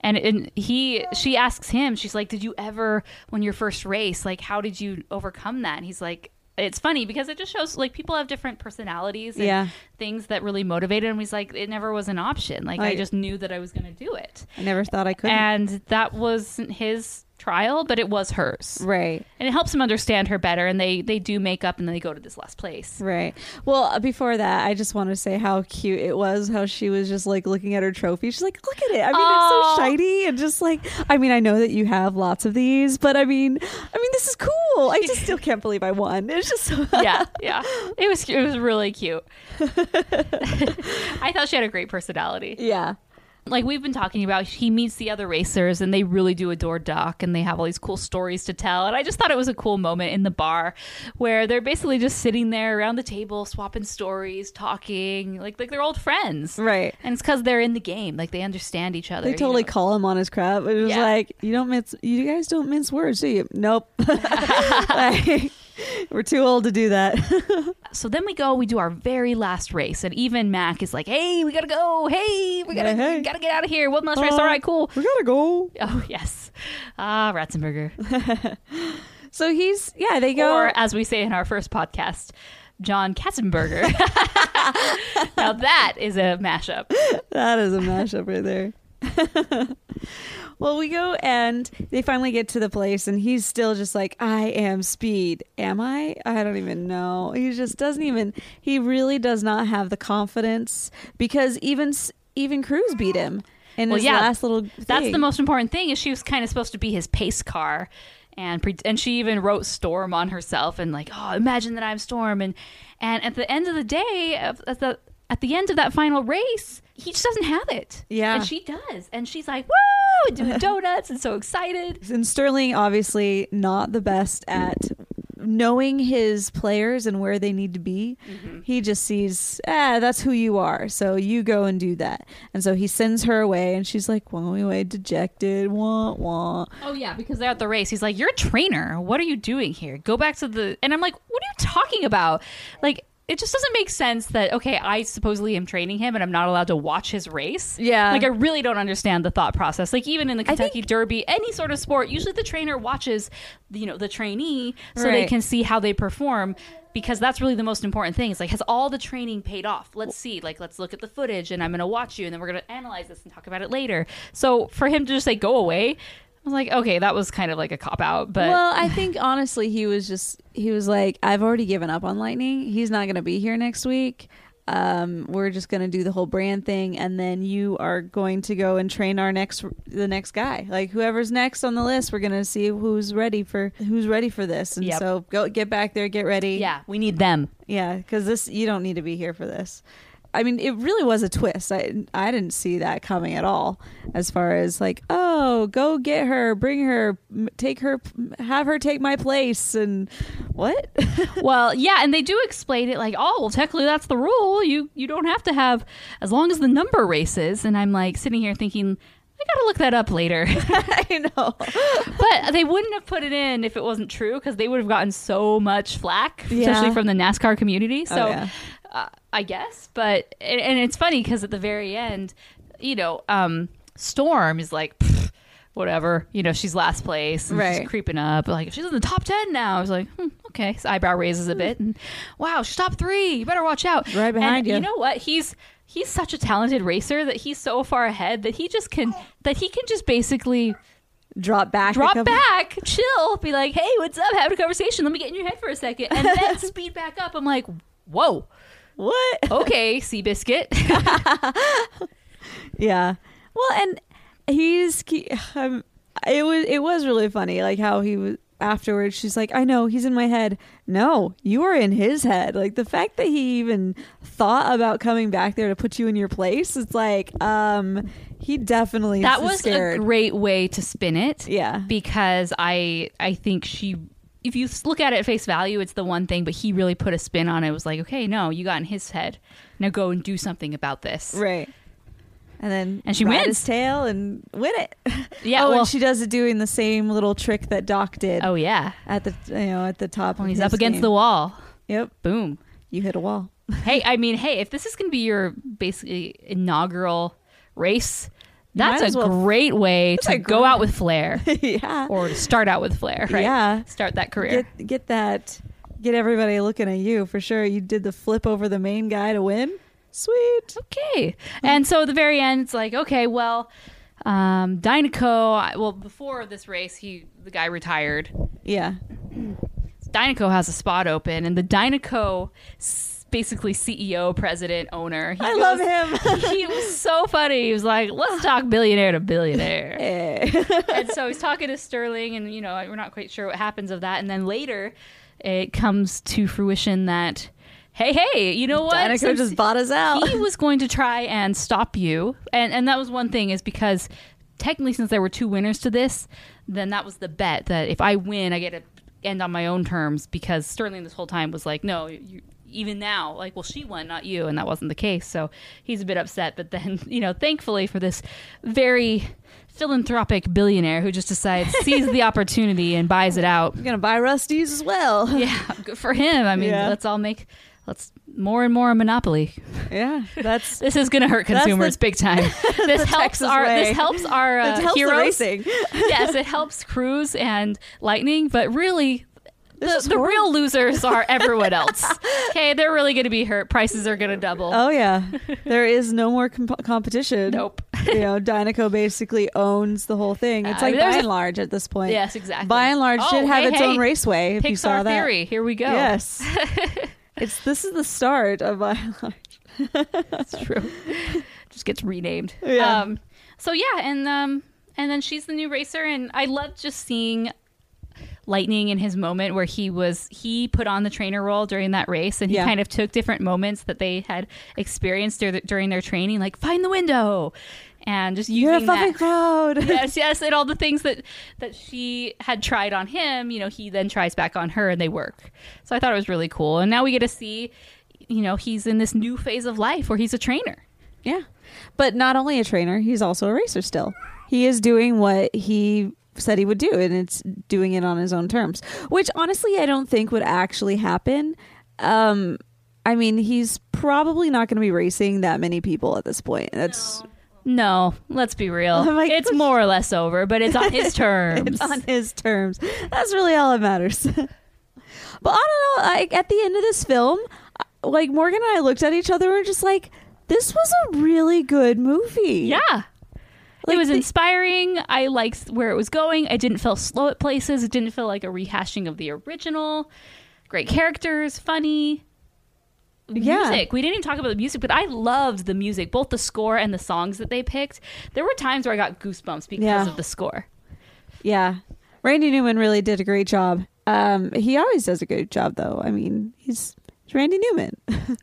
And, and he, she asks him, she's like, did you ever, when your first race, like, how did you overcome that? And he's like, it's funny because it just shows like people have different personalities and Yeah. things that really motivated him. He's like, it never was an option. Like, I Like- just knew that I was going to do it. I never thought I could. And that wasn't his trial, but it was hers. right. And it helps them understand her better. And they, they do make up and then they go to this last place. Right. Well, uh, before that, I just want to say how cute it was how she was just like looking at her trophy. She's like, look at it. I mean, it's so shiny and just like, I mean, I know that you have lots of these, but I mean, I mean, this is cool. I just still can't believe I won. It's just so. yeah, yeah. It was it was really cute. I thought she had a great personality. Yeah. Like we've been talking about, he meets the other racers and they really do adore Doc and they have all these cool stories to tell. And I just thought it was a cool moment in the bar where they're basically just sitting there around the table, swapping stories, talking, like like they're old friends. Right. And it's because they're in the game. Like they understand each other. They you totally know? call him on his crap. It was Yeah. like you don't mince. You guys don't mince words, do you? Nope. Like, we're too old to do that. So then we go, we do our very last race, and even Mac is like, "Hey, we gotta go. Hey, we gotta, hey. gotta get out of here. One last race. Uh, All right, cool. we gotta go. Oh yes, ah, Ratzenberger, So he's yeah. They go. or as we say in our first podcast, John Katzenberger. now that is a mashup. That is a mashup right there. Well, we go and they finally get to the place, and he's still just like, I am speed. Am I? I don't even know. He just doesn't even, he really does not have the confidence because even even Cruz beat him in Well, his yeah, last little That's the most important thing. Is she was kind of supposed to be his pace car, and pre- and she even wrote Storm on herself and like, oh, imagine that I'm Storm, and and at the end of the day, at the at the end of that final race, he just doesn't have it. Yeah. and she does, and she's like, woo, doing donuts and so excited. And Sterling obviously not the best at knowing his players and where they need to be. Mm-hmm. He just sees, ah, that's who you are. So you go and do that. And so he sends her away and she's like, walking away dejected, wah, wah. Oh yeah, because they're at the race. He's like, "You're a trainer. What are you doing here? Go back to the." And I'm like, "What are you talking about?" Like, it just doesn't make sense that okay, I supposedly am training him, and I'm not allowed to watch his race. Yeah. like I really don't understand the thought process. Like even in the Kentucky Derby, any sort of sport, usually the trainer watches, you know, the trainee so they can see how they perform. Because that's really the most important thing. It's like, has all the training paid off? Let's see. Like, let's look at the footage, and I'm going to watch you, and then we're going to analyze this and talk about it later. So for him to just say go away, was like, okay, that was kind of like a cop out, but well, I think honestly, he was just, he was like, I've already given up on Lightning. He's not going to be here next week. Um, we're just going to do the whole brand thing, and then you are going to go and train our next, the next guy. Like whoever's next on the list, we're going to see who's ready for who's ready for this. And Yep. so go get back there, get ready. yeah, we need them. yeah, because this you don't need to be here for this. I mean, it really was a twist. I I didn't see that coming at all. As far as like, oh, go get her, bring her, take her, have her take my place, and what? well, yeah, and they do explain it like, oh, well, technically that's the rule. You you don't have to have as long as the number races. And I'm like sitting here thinking, I gotta look that up later. I know. but they wouldn't have put it in if it wasn't true because they would have gotten so much flack, Yeah. especially from the NASCAR community. Oh, so Oh, yeah. Uh, I guess, but and, and it's funny because at the very end, you know, um, Storm is like. Whatever, you know, she's last place, and Right. she's creeping up. Like if she's in the top ten now. I was like, hmm, okay. His eyebrow raises a bit, and wow, she's top three. You better watch out. Right behind And you. You know what? He's he's such a talented racer that he's so far ahead that he just can that he can just basically Drop back. drop back, chill, be like, "Hey, what's up? Having a conversation. Let me get in your head for a second, and then speed back up." I'm like, "Whoa, What? okay, Seabiscuit." Yeah. Well, and he's he, um, it was it was really funny like how he was afterwards she's like I know he's in my head. No, you are in his head. Like the fact that he even thought about coming back there to put you in your place, it's like um he definitely that was scared. a great way to spin it. Yeah. because I I think she. If you look at it at face value, it's the one thing, but he really put a spin on it. It was like, okay, no, you got in his head. Now go and do something about this. right. And then And she wins. his tail and win it. Yeah, oh, well- and she does it doing the same little trick that Doc did Oh yeah, at the you know at the top. when he's up against game. the wall, Yep, boom. you hit a wall. hey, I mean, hey, if this is going to be your basically inaugural race, that's might a well- great way That's to go great- out with flair yeah. or to start out with flair, right? Yeah. Start that career. get get that get everybody looking at you for sure. You did the flip over the main guy to win. Sweet. okay. And so at the very end, it's like, okay, well, um, Dinoco, well, before this race, he the guy retired. Yeah. Dinoco has a spot open, and the Dinoco basically CEO, president, owner. he I love him. he was so funny. He was like, "Let's talk billionaire to billionaire." And so he's talking to Sterling, and you know we're not quite sure what happens of that. And then later, it comes to fruition that, hey, hey, you know what? Dinoco Since just bought us out. he was going to try and stop you, and and that was one thing is because technically, since there were two winners to this, then that was the bet that if I win, I get to end on my own terms because Sterling this whole time was like, no, you. Even now, like, well, she won, not you, and that wasn't the case. So he's a bit upset. But then, you know, thankfully for this very philanthropic billionaire who just decides sees the opportunity and buys it out. I'm gonna buy Rust-eze as well. Yeah, good for him. I mean, Yeah. let's all make let's more and more a monopoly. Yeah, that's This is going to hurt That's the- consumers big time. This helps our this helps our uh, helps heroes. racing. yes, it helps Cruz and Lightning, but really. The, the real losers are everyone else. Okay, they're really going to be hurt. Prices are going to double. Oh yeah, there is no more comp- competition. Nope. you know, Dinoco basically owns the whole thing. It's I like mean, there's by a- and large at this point. Yes, exactly. By and large, Oh, did have hey, its hey. own raceway. If you saw that, theory. Here we go. yes, it's this is the start of Buy n Large. That's true. Just gets renamed. Yeah. Um, so yeah, and um, and then she's the new racer, and I love just seeing Lightning in his moment where he was he put on the trainer role during that race, and he Yeah. kind of took different moments that they had experienced dur- during their training, like find the window, and just using You're a fucking that. crowd. yes, yes, and all the things that that she had tried on him, you know, he then tries back on her, and they work. So I thought it was really cool, and now we get to see, you know, he's in this new phase of life where he's a trainer. Yeah. But not only a trainer, he's also a racer still. He is doing what he said he would do, and it's doing it on his own terms, which honestly I don't think would actually happen. Um, I mean, he's probably not going to be racing that many people at this point. That's No, let's be real. Like, it's more or less over, but it's on his terms. it's on his terms. That's really all that matters. but I don't know. Like at the end of this film, like Morgan and I looked at each other and were just like, "This was a really good movie." yeah. Like it was the- inspiring. I liked where it was going. I didn't feel slow at places. It didn't feel like a rehashing of the original. Great characters, funny. Yeah. Music. We didn't even talk about the music, but I loved the music, both the score and the songs that they picked. There were times where I got goosebumps because Yeah. of the score. Yeah. Randy Newman really did a great job. Um, he always does a good job, though. I mean, he's, he's Randy Newman.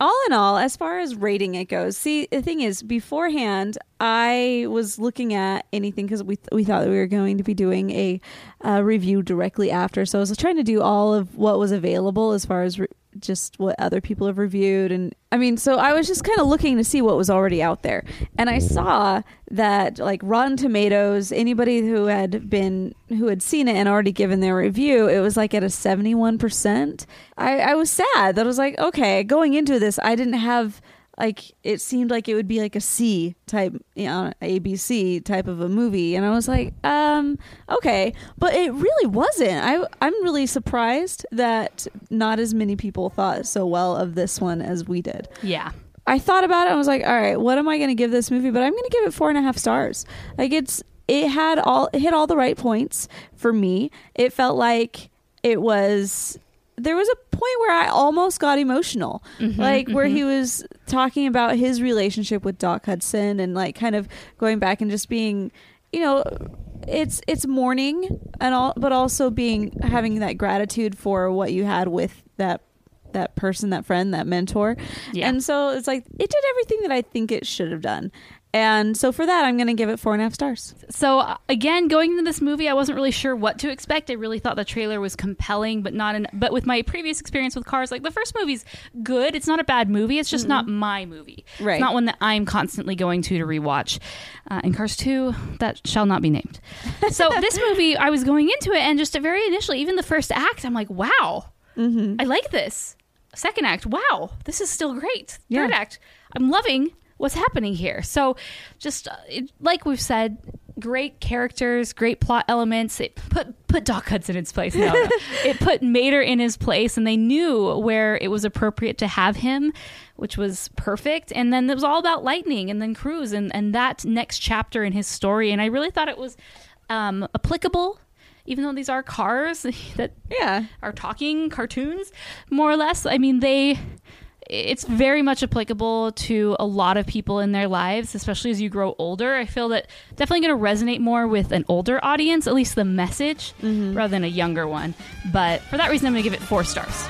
all in all, as far as rating it goes, see, the thing is, beforehand, I was looking at anything because we, we thought we were going to be doing a uh, review directly after. So I was trying to do all of what was available as far as just what other people have reviewed. And I mean, so I was just kind of looking to see what was already out there. And I mm-hmm. saw that, like, Rotten Tomatoes, anybody who had been, who had seen it and already given their review, it was like at a 71%. I, I was sad that I was like, okay, going into this, I didn't have like it seemed like it would be like a C type, you know, ABC type of a movie, and I was like, um, okay, but it really wasn't. I I'm really surprised that not as many people thought so well of this one as we did. Yeah. I thought about it. I was like, all right, what am I going to give this movie? But I'm going to give it four and a half stars. Like it's it had all it hit all the right points for me. It felt like it was there was a point where I almost got emotional, mm-hmm, like where he mm-hmm. was talking about his relationship with Doc Hudson and like kind of going back and just being, you know, it's it's mourning and all, but also being having that gratitude for what you had with that that person, that friend, that mentor. Yeah. And so it's like it did everything that I think it should have done. And so for that, I'm going to give it four and a half stars. So uh, again, going into this movie, I wasn't really sure what to expect. I really thought the trailer was compelling, but not. In, but with my previous experience with Cars, like the first movie's good. It's not a bad movie. It's just not my movie. Right. It's not one that I'm constantly going to to rewatch. Uh, and Cars Two, that shall not be named. So this movie, I was going into it, and just a very initially, even the first act, I'm like, wow, I like this. Second act, wow, this is still great. Yeah. Third act, I'm loving what's happening here. So, just uh, it, like we've said, great characters, great plot elements. It put put Doc Hudson in his place. No, no. it put Mater in his place, and they knew where it was appropriate to have him, which was perfect. And then it was all about Lightning, and then Cruz, and and that next chapter in his story. And I really thought it was um, applicable. Even though these are cars that Yeah. are talking cartoons more or less i mean they it's very much applicable to a lot of people in their lives especially as you grow older. I feel that definitely going to resonate more with an older audience at least the message mm-hmm. rather than a younger one. But for that reason i'm going to give it four stars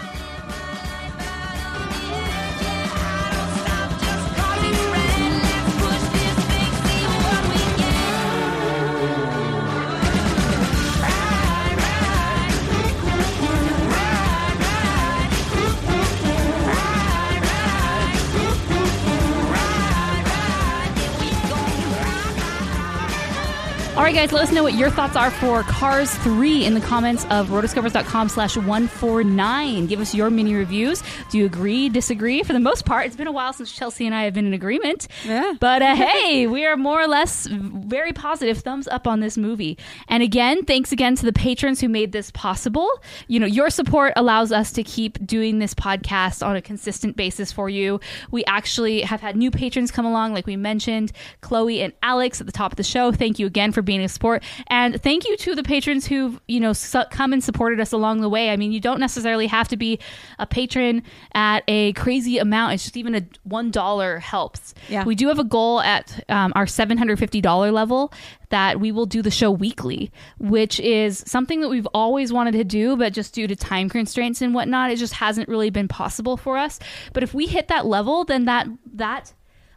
right, guys, let us know what your thoughts are for Cars 3 in the comments of rotoscopers.com slash 149. Give us your mini reviews. Do you agree, disagree? For the most part, it's been a while since Chelsea and I have been in agreement. Yeah. But uh, hey, we are more or less very positive. Thumbs up on this movie. And again, thanks again to the patrons who made this possible. You know, your support allows us to keep doing this podcast on a consistent basis for you. We actually have had new patrons come along, like we mentioned, Chloe and Alex at the top of the show. Thank you again for being a support. And thank you to the patrons who've, you know, su- come and supported us along the way. I mean, you don't necessarily have to be a patron at a crazy amount. It's just even a $1 helps. Yeah. We do have a goal at um, our $750 level that we will do the show weekly, which is something that we've always wanted to do, but just due to time constraints and whatnot, it just hasn't really been possible for us. But if we hit that level, then that that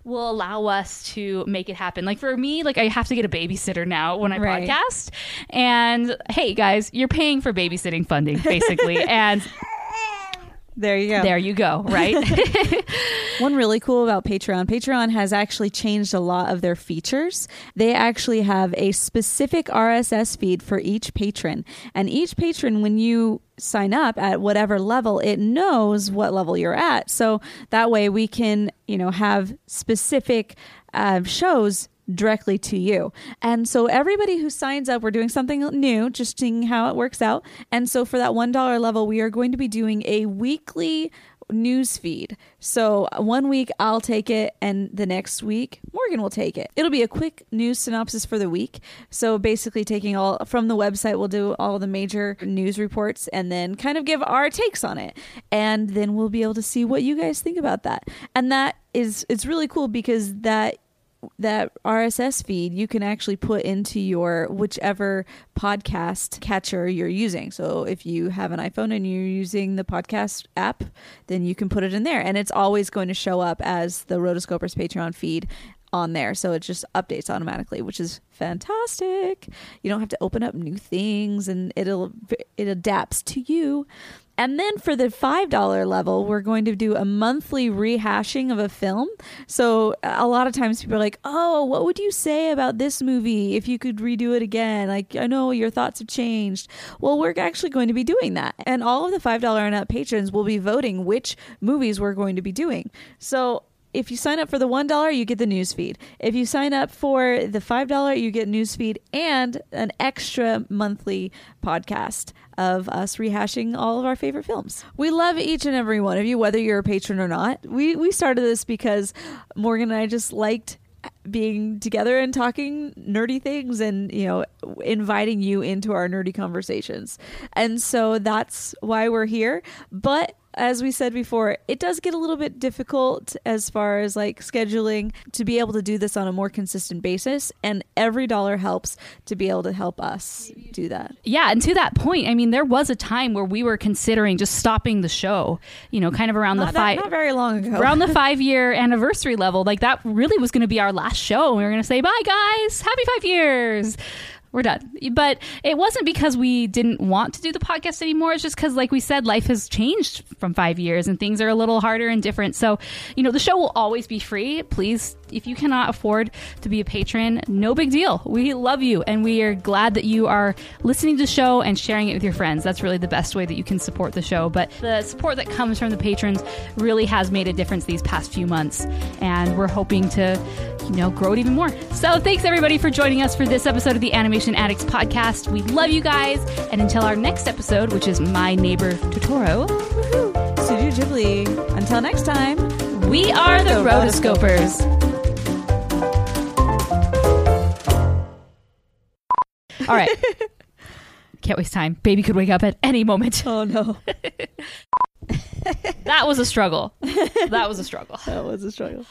will allow us to make it happen. Like for me, like I have to get a babysitter now when I Right. podcast. And hey guys, you're paying for babysitting funding basically. and There you go. there you go, right? One really cool about Patreon, Patreon has actually changed a lot of their features. They actually have a specific RSS feed for each patron. And each patron, when you sign up at whatever level, it knows what level you're at. So that way we can, you know, have specific uh, shows directly to you. And so everybody who signs up, we're doing something new, just seeing how it works out. And so for that $1 level, we are going to be doing a weekly news feed. So one week I'll take it and the next week Morgan will take it. It'll be a quick news synopsis for the week. So basically taking all from the website we'll do all the major news reports and then kind of give our takes on it. And then we'll be able to see what you guys think about that. And that is it's really cool because that that RSS feed you can actually put into your whichever podcast catcher you're using. So if you have an iPhone and you're using the podcast app, then you can put it in there and it's always going to show up as the Rotoscopers Patreon feed on there. So it just updates automatically, which is fantastic. You don't have to open up new things and it'll it adapts to you. And then for the $5 level, we're going to do a monthly rehashing of a film. So a lot of times people are like, oh, what would you say about this movie if you could redo it again? Like, I know your thoughts have changed. Well, we're actually going to be doing that. And all of the $5 and up patrons will be voting which movies we're going to be doing. So if you sign up for the one dollar, you get the newsfeed. If you sign up for the five dollar, you get newsfeed and an extra monthly podcast of us rehashing all of our favorite films. We love each and every one of you, whether you're a patron or not. We we started this because Morgan and I just liked being together and talking nerdy things and you know inviting you into our nerdy conversations and so that's why we're here but as we said before it does get a little bit difficult as far as like scheduling to be able to do this on a more consistent basis and every dollar helps to be able to help us do that Yeah, and to that point, I mean, there was a time where we were considering just stopping the show. You know, kind of around not, the five, not very long ago around the five year anniversary level. Like that really was going to be our last show. We were going to say, "Bye, guys, happy five years." We're done. But it wasn't because we didn't want to do the podcast anymore. It's just because, like we said, life has changed from five years and things are a little harder and different. So, you know, the show will always be free. Please, if you cannot afford to be a patron, no big deal. We love you and we are glad that you are listening to the show and sharing it with your friends. That's really the best way that you can support the show. But the support that comes from the patrons really has made a difference these past few months. And we're hoping to, you know, grow it even more. So thanks everybody for joining us for this episode of the Animation Addicts podcast. We love you guys. And until our next episode, which is My Neighbor Totoro, Studio Ghibli until next time we are the Rotoscopers. All right. Can't waste time. Baby could wake up at any moment. oh no That was a struggle. That was a struggle. that was a struggle.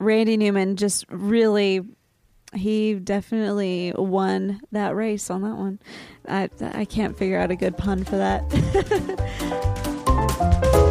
Randy Newman just really he definitely won that race on that one. I I can't figure out a good pun for that.